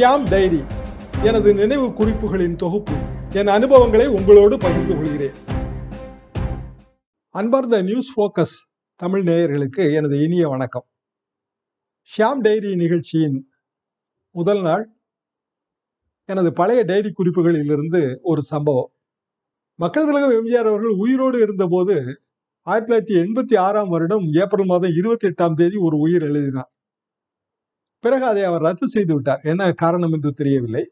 Shyam diary எனது நினைவு குறிப்புகளின் தொகுப்பு. என் அனுபவங்களை உங்களோடு பகிர்ந்து கொள்கிறேன். அன்பார்ந்த நியூஸ் ஃபோக்கஸ் தமிழ் நேயர்களுக்கு எனது இனிய வணக்கம். ஷியாம் டைரி நிகழ்ச்சியின் முதல் நாள் எனது பழைய டைரி குறிப்புகளிலிருந்து ஒரு சம்பவம். மக்கள் திலகம் எம்ஜிஆர் அவர்கள் உயிரோடு இருந்தபோது ஆயிரத்தி தொள்ளாயிரத்தி எண்பத்தி ஆறாம் வருடம் ஏப்ரல் மாதம் இருபத்தி எட்டாம் தேதி ஒரு உயிர் எழுதினார். பிறகு அதை அவர் ரத்து செய்து விட்டார். என்ன காரணம் என்று தெரியவில்லை.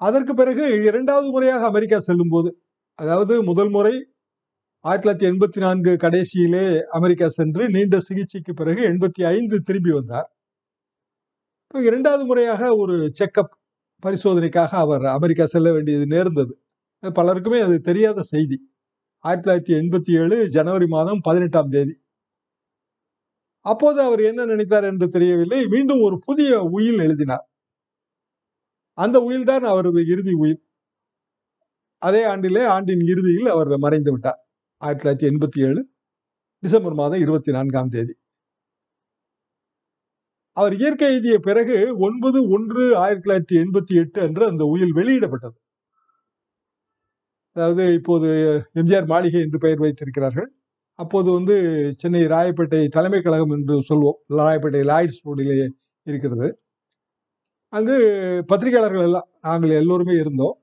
அதற்கு பிறகு இரண்டாவது முறையாக அமெரிக்கா செல்லும் போது அதாவது முதல் முறை ஆயிரத்தி தொள்ளாயிரத்தி எண்பத்தி நான்கு கடைசியிலே அமெரிக்கா சென்று நீண்ட சிகிச்சைக்கு பிறகு எண்பத்தி ஐந்து திரும்பி வந்தார். இப்போ இரண்டாவது முறையாக ஒரு செக்கப் பரிசோதனைக்காக அவர் அமெரிக்கா செல்ல வேண்டியது நேர்ந்தது. பலருக்குமே அது தெரியாத செய்தி. ஆயிரத்தி தொள்ளாயிரத்தி எண்பத்தி ஏழு ஜனவரி மாதம் பதினெட்டாம் தேதி. அப்போது அவர் என்ன நினைத்தார் என்று தெரியவில்லை. மீண்டும் ஒரு புதிய உயில் எழுதினார். அந்த உயில் தான் அவரது இறுதி உயில். அதே ஆண்டிலே ஆண்டின் இறுதியில் அவர் மறைந்து விட்டார். ஆயிரத்தி தொள்ளாயிரத்தி எண்பத்தி ஏழு டிசம்பர் மாதம் இருபத்தி நான்காம் தேதி. அவர் இயற்கை எழுதிய பிறகு ஒன்பது ஒன்று ஆயிரத்தி தொள்ளாயிரத்தி எண்பத்தி எட்டு அன்று அந்த உயில் வெளியிடப்பட்டது. அதாவது இப்போது எம்ஜிஆர் மாளிகை என்று பெயர் வைத்திருக்கிறார்கள். அப்போது வந்து சென்னை ராயப்பேட்டை தலைமை கழகம் என்று சொல்வோம். ராயப்பேட்டை லாய்ட்ஸ் ரோடிலே இருக்கிறது. அங்கு பத்திரிகையாளர்கள் எல்லாம் நாங்கள் எல்லோருமே இருந்தோம்.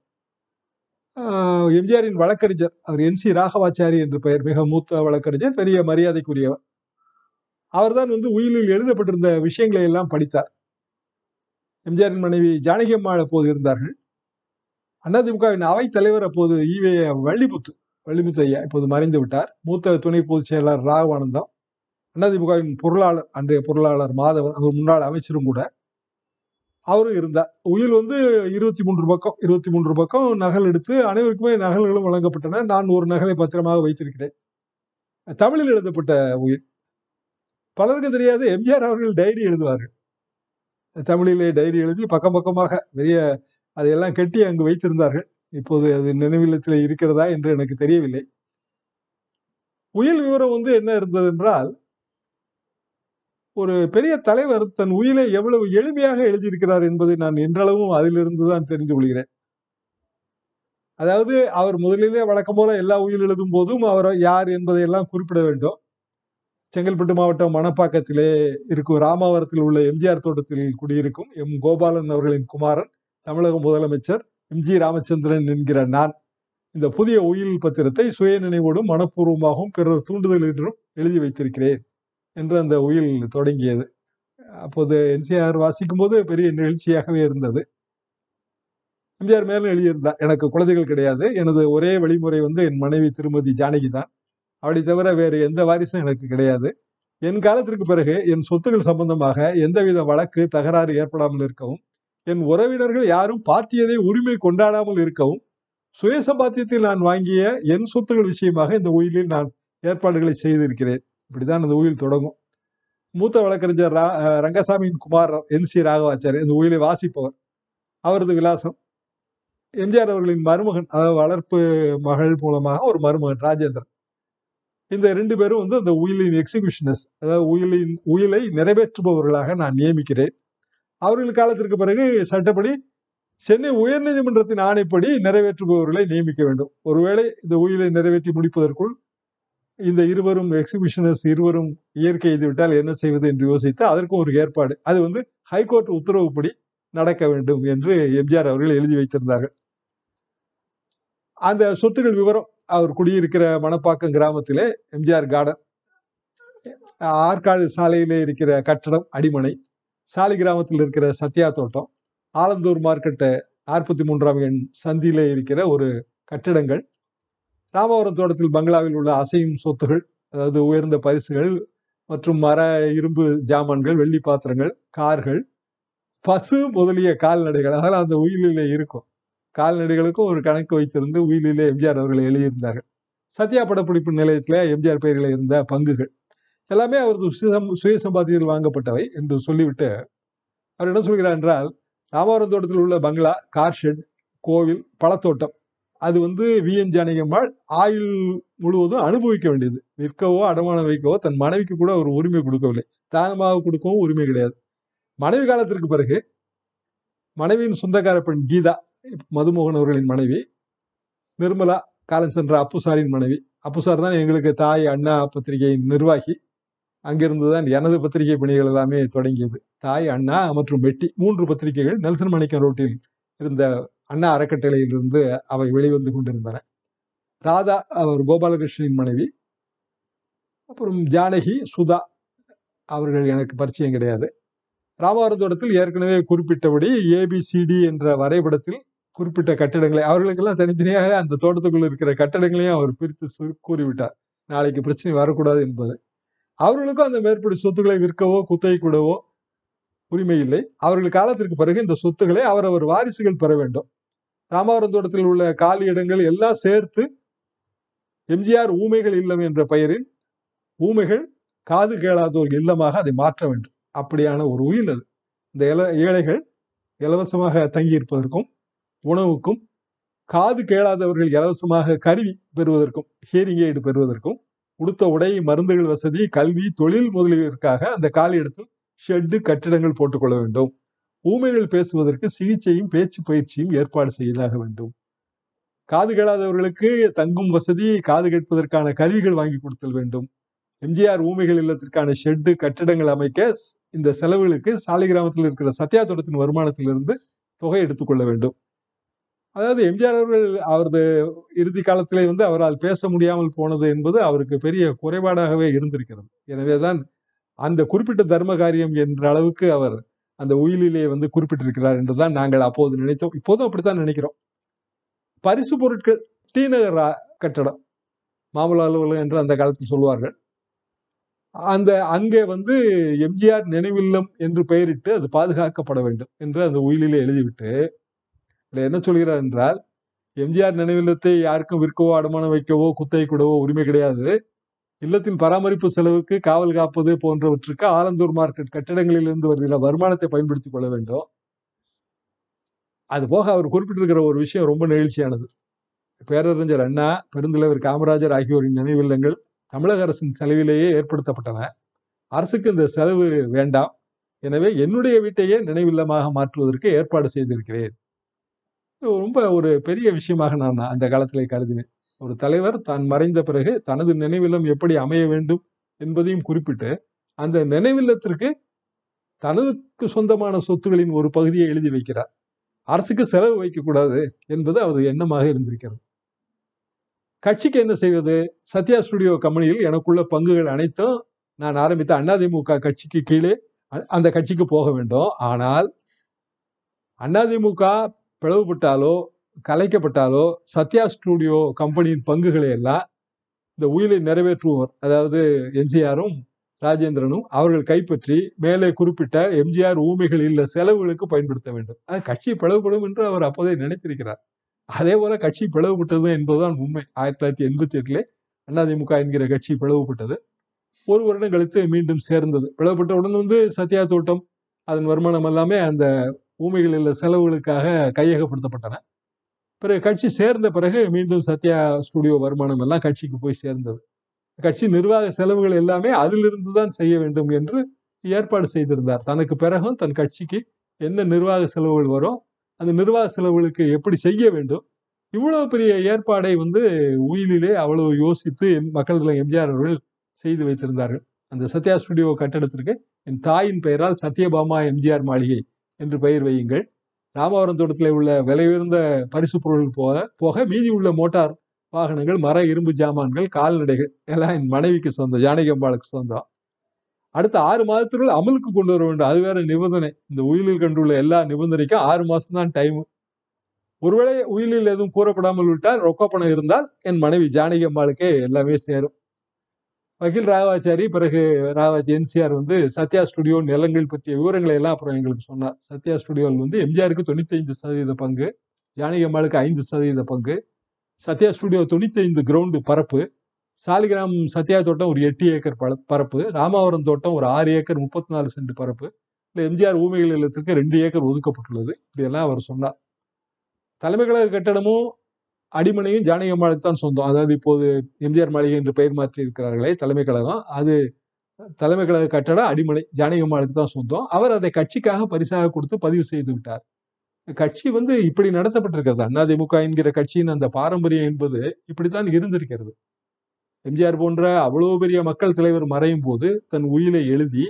எம்ஜிஆரின் வழக்கறிஞர் அவர் என் சி ராகவாச்சாரி என்று பெயர் மிக மூத்த வழக்கறிஞர் பெரிய மரியாதைக்குரியவர். அவர்தான் வந்து உயிலில் எழுதப்பட்டிருந்த விஷயங்களை எல்லாம் படித்தார். எம்ஜிஆரின் மனைவி ஜானகி அம்மாள் அப்போது இருந்தார்கள். அதிமுகவின் அவை தலைவர் அப்போது ஈவே வள்ளிபுத்து. வள்ளிமுத்து ஐயா இப்போது மறைந்து விட்டார். மூத்த துணை பொதுச் செயலாளர் ராகவானந்தம் அண்ணாதிமுகவின் பொருளாளர் அன்றைய பொருளாளர் மாதவன் அவர் முன்னாள் அமைச்சரும் கூட. அவரும் இருந்தார். உயில் வந்து இருபத்தி மூன்று பக்கம் இருபத்தி மூன்று பக்கம் நகல் எடுத்து அனைவருக்குமே நகல்களும் வழங்கப்பட்டன. நான் ஒரு நகலை பத்திரமாக வைத்திருக்கிறேன். தமிழில் எழுதப்பட்ட உயிர் பலருக்கு தெரியாது எம்ஜிஆர் அவர்கள் டைரி எழுதுவார்கள். தமிழிலே டைரி எழுதி பக்கம் பக்கமாக பெரிய அதையெல்லாம் கட்டி அங்கு வைத்திருந்தார்கள். இப்போது அது நினைவிலத்தில் இருக்கிறதா என்று எனக்கு தெரியவில்லை. உயில் விவரம் வந்து என்ன இருந்தது என்றால் ஒரு பெரிய தலைவர் தன் உயிலை எவ்வளவு எளிமையாக எழுதியிருக்கிறார் என்பதை நான் என்றளவும் அதிலிருந்து தான் தெரிந்து கொள்கிறேன். அதாவது அவர் முதலிலே வழக்கம் போல எல்லா உயில் எழுதும் போதும் அவர் யார் என்பதை எல்லாம் குறிப்பிட வேண்டும். செங்கல்பட்டு மாவட்டம் மணப்பாக்கத்திலே இருக்கும் ராமாவரத்தில் உள்ள எம்ஜிஆர் தோட்டத்தில் குடியிருக்கும் எம். கோபாலன் அவர்களின் குமாரன் தமிழக முதலமைச்சர் எம். ஜி. ராமச்சந்திரன் என்கிற நான் இந்த புதிய உயில் பத்திரத்தை சுய நினைவோடும் மனப்பூர்வமாகவும் பிறர் தூண்டுதல் என்றும் எழுதி வைத்திருக்கிறேன் என்று அந்த உயில் தொடங்கியது. அப்போது என்சிஆர் வாசிக்கும் போது பெரிய நிகழ்ச்சியாகவே இருந்தது. எம்ஜிஆர் மேலும் எழுதியிருந்தார் எனக்கு குழந்தைகள் கிடையாது. எனது ஒரே வழிமுறை வந்து என் மனைவி திருமதி ஜானகி தான். அவளை தவிர வேறு எந்த வாரிசும் எனக்கு கிடையாது. என் காலத்திற்கு பிறகு என் சொத்துக்கள் சம்பந்தமாக எந்தவித வழக்கு தகராறு ஏற்படாமல் இருக்கவும் என் உறவினர்கள் யாரும் பாத்தியதை உரிமை கொண்டாடாமல் இருக்கவும் சுயசம்பாத்தியத்தில் நான் வாங்கிய என் சொத்துக்கள் விஷயமாக இந்த உயிலில் நான் ஏற்பாடுகளை செய்திருக்கிறேன். இப்படிதான் அந்த உயில் தொடங்கும். மூத்த வழக்கறிஞர் ரா ரங்கசாமியின் குமார் என் சி ராகவாச்சாரி இந்த உயிலை வாசிப்பவர். அவரது விலாசம் எம்ஜிஆர் அவர்களின் மருமகன் அதாவது வளர்ப்பு மகள் மூலமாக ஒரு மருமகன் ராஜேந்திரன். இந்த ரெண்டு பேரும் வந்து அந்த உயிலின் எக்ஸிகியூஷனஸ் அதாவது உயிலின் உயிலை நிறைவேற்றுபவர்களாக நான் நியமிக்கிறேன். அவர்கள் காலத்திற்கு பிறகு சட்டப்படி சென்னை உயர்நீதிமன்றத்தின் ஆணைப்படி நிறைவேற்றுபவர்களை நியமிக்க வேண்டும். ஒருவேளை இந்த உயிரை நிறைவேற்றி முடிப்பதற்குள் இந்த இருவரும் எக்ஸிபிஷனர்ஸ் இருவரும் இயற்கை எழுதிவிட்டால் என்ன செய்வது என்று யோசித்து அதற்கும் ஒரு ஏற்பாடு. அது வந்து ஹைகோர்ட் உத்தரவுப்படி நடக்க வேண்டும் என்று எம்ஜிஆர் அவர்கள் எழுதி வைத்திருந்தார்கள். அந்த சொத்துக்கள் விவரம் அவர் குடியிருக்கிற மணப்பாக்கம் கிராமத்திலே எம்ஜிஆர் கார்டன் ஆற்காடு சாலையிலே இருக்கிற கட்டடம் அடிமனை சாலி கிராமத்தில் இருக்கிற சத்யா தோட்டம் ஆலந்தூர் மார்க்கெட்டு நாற்பத்தி மூன்றாம் எண் சந்தியிலே இருக்கிற ஒரு கட்டிடங்கள் ராமவரம் தோட்டத்தில் பங்களாவில் உள்ள அசையும் சொத்துகள் அதாவது உயர்ந்த பரிசுகள் மற்றும் மர இரும்பு ஜாமான்கள் வெள்ளி பாத்திரங்கள் கார்கள் பசு முதலிய கால்நடைகள் அதெல்லாம் அந்த உயிலிலே இருக்கும். கால்நடைகளுக்கும் ஒரு கணக்கு வைத்திருந்து உயிலிலே எம்ஜிஆர் அவர்களை எழுதியிருந்தார்கள். சத்யா படப்பிடிப்பு நிலையத்தில் எம்ஜிஆர் பெயரில் இருந்த பங்குகள். எல்லாமே அவரது சுய சம்பாத்தியத்தில் வாங்கப்பட்டவை என்று சொல்லிவிட்டு அவர் என்ன சொல்கிறார் என்றால் ராமவரம் தோட்டத்தில் உள்ள பங்களா கார் ஷெட் கோவில் பழத்தோட்டம் அது வந்து வி. என். ஜானகியம்மாள் ஆயுள் முழுவதும் அனுபவிக்க வேண்டியது. விற்கவோ அடமானம் வைக்கவோ தன் மனைவிக்கு கூட அவர் உரிமை கொடுக்கவில்லை. தானமாக கொடுக்கவும் உரிமை கிடையாது. மனைவி காலத்திற்கு பிறகு மனைவியின் சொந்தக்கார பெண் கீதா மதுமோகன் அவர்களின் மனைவி நிர்மலா காலம் சென்ற அப்புசாரின் மனைவி. அப்புசார் தான் எங்களுக்கு தாய் அண்ணா பத்திரிகையின் நிர்வாகி. அங்கிருந்து தான் எனது பத்திரிகை பணிகள் எல்லாமே தொடங்கியது. தாய் அண்ணா மற்றும் வெட்டி மூன்று பத்திரிகைகள் நெல்சன் மணிக்கன் ரோட்டில் இருந்த அண்ணா அறக்கட்டளையிலிருந்து அவை வெளிவந்து கொண்டிருந்தன. ராதா அவர் கோபாலகிருஷ்ணனின் மனைவி அப்புறம் ஜானகி சுதா அவர்கள் எனக்கு பரிச்சயம் கிடையாது. ராமாவரம் தோட்டத்தில் ஏற்கனவே குறிப்பிட்டபடி ஏபிசிடி என்ற வரைபடத்தில் குறிப்பிட்ட கட்டிடங்களை அவர்களுக்கெல்லாம் தனித்தனியாக அந்த தோட்டத்துக்குள் இருக்கிற கட்டிடங்களையும் அவர் பிரித்து சு- கூறிவிட்டார். நாளைக்கு பிரச்சனை வரக்கூடாது என்பது. அவர்களுக்கும் அந்த மேற்படி சொத்துக்களை விற்கவோ குத்தகை கூடவோ உரிமை இல்லை அவர்கள் காலத்திற்கு பிறகு இந்த சொத்துக்களை அவரவர் வாரிசுகள் பெற வேண்டும். ராமாவரம் தோட்டத்தில் உள்ள காலி இடங்கள் எல்லாம் சேர்த்து எம்ஜிஆர் ஊமைகள் இல்லம் என்ற பெயரில் ஊமைகள் காது கேளாதோர் இல்லமாக அதை மாற்ற வேண்டும். அப்படியான ஒரு உயில் அது. இந்த இல ஏழைகள் இலவசமாக தங்கியிருப்பதற்கும் உணவுக்கும் காது கேளாதவர்கள் இலவசமாக கருவி பெறுவதற்கும் ஹியரிங் எய்டு பெறுவதற்கும் உடுத்த உடை மருந்துகள் வசதி கல்வி தொழில் முதலியவதற்காக அந்த காலி இடத்தில் ஷெட்டு கட்டிடங்கள் போட்டுக்கொள்ள வேண்டும். ஊமைகள் பேசுவதற்கு சிகிச்சையும் பேச்சு பயிற்சியும் ஏற்பாடு செய்யலாக வேண்டும். காது கேளாதவர்களுக்கு தங்கும் வசதி காது கேட்பதற்கான கருவிகள் வாங்கி கொடுத்தல் வேண்டும். எம்ஜிஆர் ஊமைகள் இல்லத்திற்கான ஷெட்டு கட்டிடங்கள் அமைக்க இந்த செலவுகளுக்கு சாலை கிராமத்தில் இருக்கிற சத்யா தோட்டத்தின் வருமானத்திலிருந்து தொகை எடுத்துக்கொள்ள வேண்டும். அதாவது எம்ஜிஆர் அவர்கள் அவரது இறுதி காலத்திலே வந்து அவரால் பேச முடியாமல் போனது என்பது அவருக்கு பெரிய குறைபாடாகவே இருந்திருக்கிறது. எனவேதான் அந்த குறிப்பிட்ட தர்ம காரியம் என்ற அளவுக்கு அவர் அந்த உயிலிலே வந்து குறிப்பிட்டிருக்கிறார் என்றுதான் நாங்கள் அப்போது நினைத்தோம். இப்போதும் அப்படித்தான் நினைக்கிறோம். பரிசு பொருட்கள் டி நகர் கட்டடம் மாமல்ல அலுவலகம் என்று அந்த காலத்தில் சொல்வார்கள் அந்த அங்கே வந்து எம்ஜிஆர் நினைவில்லம் என்று பெயரிட்டு அது பாதுகாக்கப்பட வேண்டும் என்று அந்த உயிலிலே எழுதிவிட்டு இதுல என்ன சொல்கிறார் என்றால் எம்ஜிஆர் நினைவில்லத்தை யாருக்கும் விற்கவோ அடமானம் வைக்கவோ குத்தகை கூடவோ உரிமை கிடையாது. இல்லத்தின் பராமரிப்பு செலவுக்கு காவல் காப்பது போன்றவற்றுக்கு ஆலந்தூர் மார்க்கெட் கட்டிடங்களிலிருந்து வருகிற வருமானத்தை பயன்படுத்திக் கொள்ள வேண்டும். அது போக அவர் குறிப்பிட்டிருக்கிற ஒரு விஷயம் ரொம்ப நெகிழ்ச்சியானது. பேரறிஞர் அண்ணா பெருந்தலைவர் காமராஜர் ஆகியோரின் நினைவில்லங்கள் தமிழக அரசின் செலவிலேயே ஏற்படுத்தப்பட்டன. அரசுக்கு இந்த செலவு வேண்டாம். எனவே என்னுடைய வீட்டையே நினைவில்லமாக மாற்றுவதற்கு ஏற்பாடு செய்திருக்கிறேன். ரொம்ப ஒரு பெரிய விஷயமாக நான் அந்த காலத்திலே கருதினேன். ஒரு தலைவர் தான் மறைந்த பிறகு தனது நினைவிலம் எப்படி அமைய வேண்டும் என்பதையும் குறிப்பிட்டு அந்த நினைவில்லத்திற்கு தனதுக்கு சொந்தமான சொத்துகளின் ஒரு பகுதியை எழுதி வைக்கிறார். அரசுக்கு செலவு வைக்கக்கூடாது என்பது அவரது எண்ணமாக இருந்திருக்கிறது. கட்சிக்கு என்ன செய்வது? சத்யா ஸ்டுடியோ கம்பெனியில் எனக்குள்ள பங்குகள் அனைத்தும் நான் ஆரம்பித்த அதிமுக கட்சிக்கு கீழே அந்த கட்சிக்கு போக வேண்டும். ஆனால் அதிமுக பிளவுபட்டாலோ கலைக்கப்பட்டாலோ சத்யா ஸ்டுடியோ கம்பெனியின் பங்குகளை எல்லாம் இந்த உயிலை நிறைவேற்றுவோர் அதாவது என்சிஆரும் ராஜேந்திரனும் அவர்கள் கைப்பற்றி மேலே குறிப்பிட்ட எம்ஜிஆர் ஊமைகள் இல்ல செலவுகளுக்கு பயன்படுத்த வேண்டும். அது கட்சி பிளவுபடும் என்று அவர் அப்போதே நினைத்திருக்கிறார். அதே போல கட்சி பிளவுபட்டது என்பதுதான் உண்மை. ஆயிரத்தி தொள்ளாயிரத்தி எண்பத்தி எட்டுல அதிமுக என்கிற கட்சி பிளவுபட்டது. ஒரு வருடம் கழித்து மீண்டும் சேர்ந்தது. பிளவுபட்ட உடன் வந்து சத்யா தோட்டம் அதன் வருமானம் எல்லாமே அந்த ஊமைகள் செலவுகளுக்காக கையகப்படுத்தப்பட்டன. பிறகு கட்சி சேர்ந்த பிறகு மீண்டும் சத்யா ஸ்டுடியோ வருமானம் எல்லாம் கட்சிக்கு போய் சேர்ந்தது. கட்சி நிர்வாக செலவுகள் எல்லாமே அதிலிருந்து தான் செய்ய வேண்டும் என்று ஏற்பாடு செய்திருந்தார். தனக்கு பிறகும் தன் கட்சிக்கு என்ன நிர்வாக செலவுகள் வரும் அந்த நிர்வாக செலவுகளுக்கு எப்படி செய்ய வேண்டும் இவ்வளவு பெரிய ஏற்பாடை வந்து உயிலிலே அவ்வளவு யோசித்து எம்- மக்கள் எம்ஜிஆர் அவர்கள் செய்து வைத்திருந்தார்கள். அந்த சத்யா ஸ்டுடியோ கட்டடத்திற்கு என் தாயின் பெயரால் சத்யபாமா எம்ஜிஆர் மாளிகை என்று பெயர் வையுங்கள். ராமவரம் தோட்டத்தில் உள்ள விலை உயர்ந்த பரிசு பொருள் போக போக மீதி உள்ள மோட்டார் வாகனங்கள் மர இரும்பு ஜாமான்கள் கால்நடைகள் எல்லாம் என் மனைவிக்கு சொந்தம் ஜானகி அம்பாளுக்கு சொந்தம். அடுத்த ஆறு மாதத்திற்குள் அமலுக்கு கொண்டு வர வேண்டும். அது வேற நிபந்தனை. இந்த உயிலில் கண்டுள்ள எல்லா நிபந்தனைக்கும் ஆறு மாசம் தான் டைம் ஒருவேளை உயிலில் எதுவும் கூறப்படாமல் விட்டால் ரொக்க பணம் இருந்தால் என் மனைவி ஜானகி அம்பாளுக்கே எல்லாமே சேரும். வக்கீல் ராகவாச்சாரி பிறகு ராகவாச்சி என்சிஆர் வந்து சத்யா ஸ்டுடியோ நிலங்கள் பற்றிய விவரங்களை எல்லாம் அப்புறம் எங்களுக்கு சொன்னார். சத்யா ஸ்டுடியோவில் வந்து எம்ஜிஆருக்கு தொண்ணூத்தி ஐந்து சதவீத பங்கு ஜானகி அம்மாளுக்கு ஐந்து சதவீத பங்கு சத்யா ஸ்டுடியோ தொண்ணூத்தைந்து கிரவுண்டு பரப்பு சாலிகிராம் சத்யா தோட்டம் ஒரு எட்டு ஏக்கர் பரப்பு ராமாவரம் தோட்டம் ஒரு ஆறு ஏக்கர் முப்பத்தி நாலு சென்ட் பரப்பு இல்லை எம்ஜிஆர் ஊமைகள் இல்லத்திற்கு ரெண்டு ஏக்கர் ஒதுக்கப்பட்டுள்ளது இப்படியெல்லாம் அவர் சொன்னார். தலைமை கழக கட்டடமும் அடிமனையும் ஜானகி அம்மாளுக்கு தான் சொந்தம். அதாவது இப்போது எம்ஜிஆர் மாளிகை என்று பெயர் மாற்றி இருக்கிறார்களே தலைமை கழகம். அது தலைமை கழக கட்டடம் அடிமனை ஜானகி அம்மாளுக்கு தான் சொந்தம். அவர் அதை கட்சிக்காக பரிசாக கொடுத்து பதிவு செய்து விட்டார். கட்சி வந்து இப்படி நடத்தப்பட்டிருக்கிறது. அதிமுக என்கிற கட்சியின் அந்த பாரம்பரியம் என்பது இப்படித்தான் இருந்திருக்கிறது. எம்ஜிஆர் போன்ற அவ்வளவு பெரிய மக்கள் தலைவர் மறையும் போது தன் உயிரை எழுதி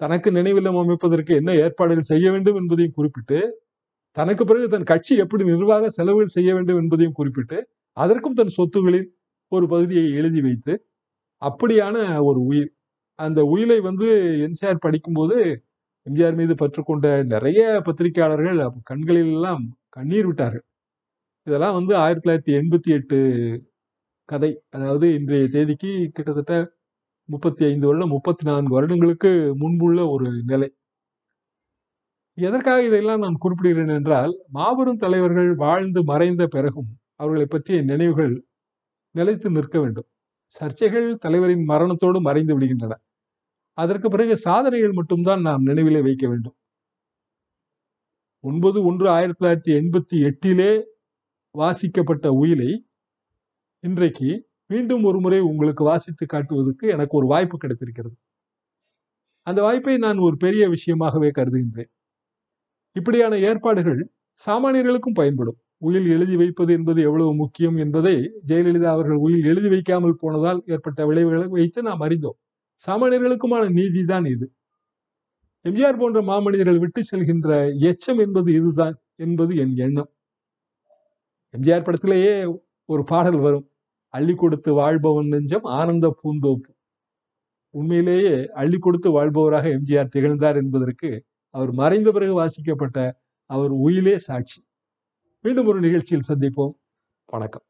தனக்கு நினைவில்லம் அமைப்பதற்கு என்ன ஏற்பாடுகள் செய்ய வேண்டும் என்பதையும் குறிப்பிட்டு தனக்கு பிறகு தன் கட்சி எப்படி நிர்வாக செலவுகள் செய்ய வேண்டும் என்பதையும் குறிப்பிட்டு அதற்கும் தன் சொத்துகளில் ஒரு பகுதியை எழுதி வைத்து அப்படியான ஒரு உயிர். அந்த உயிரை வந்து என்சிஆர் படிக்கும்போது எம்ஜிஆர் மீது பற்றுக்கொண்ட நிறைய பத்திரிகையாளர்கள் கண்களில் எல்லாம் கண்ணீர் விட்டார்கள். இதெல்லாம் வந்து ஆயிரத்தி தொள்ளாயிரத்தி எண்பத்தி எட்டு கதை. அதாவது இன்றைய தேதிக்கு கிட்டத்தட்ட முப்பத்தி ஐந்து வருடம் முப்பத்தி நான்கு வருடங்களுக்கு முன்புள்ள ஒரு நிலை. எதற்காக இதையெல்லாம் நான் குறிப்பிடுகிறேன் என்றால் மாபெரும் தலைவர்கள் வாழ்ந்து மறைந்த பிறகும் அவர்களை பற்றிய நினைவுகள் நிலைத்து நிற்க வேண்டும். சர்ச்சைகள் தலைவரின் மரணத்தோடு மறைந்து விடுகின்றன. அதற்கு பிறகு சாதனைகள் மட்டும்தான் நாம் நினைவிலே வைக்க வேண்டும். ஒன்பது ஒன்று ஆயிரத்தி தொள்ளாயிரத்தி எண்பத்தி எட்டிலே வாசிக்கப்பட்ட உயிலை இன்றைக்கு மீண்டும் ஒரு முறை உங்களுக்கு வாசித்து காட்டுவதற்கு எனக்கு ஒரு வாய்ப்பு கிடைத்திருக்கிறது. அந்த வாய்ப்பை நான் ஒரு பெரிய விஷயமாகவே கருதுகின்றேன். இப்படியான ஏற்பாடுகள் சாமானியர்களுக்கும் பயன்படும். உயில் எழுதி வைப்பது என்பது எவ்வளவு முக்கியம் என்பதை ஜெயலலிதா அவர்கள் உயில் எழுதி வைக்காமல் போனதால் ஏற்பட்ட விளைவுகளை வைத்து நாம் அறிந்தோம். சாமானியர்களுக்குமான நீதி தான் இது. எம்ஜிஆர் போன்ற மாமனிதர்கள் விட்டு செல்கின்ற எச்சம் என்பது இதுதான் என்பது என் எண்ணம். எம்ஜிஆர் படத்திலேயே ஒரு பாடல் வரும். அள்ளி கொடுத்து வாழ்பவன் நெஞ்சம் ஆனந்த பூந்தோப்பு. உண்மையிலேயே அள்ளி கொடுத்து வாழ்பவராக எம்ஜிஆர் திகழ்ந்தார் என்பதற்கு அவர் மறைந்த பிறகு வாசிக்கப்பட்ட அவர் உயிலே சாட்சி. மீண்டும் ஒரு நிகழ்ச்சியில் சந்திப்போம். வணக்கம்.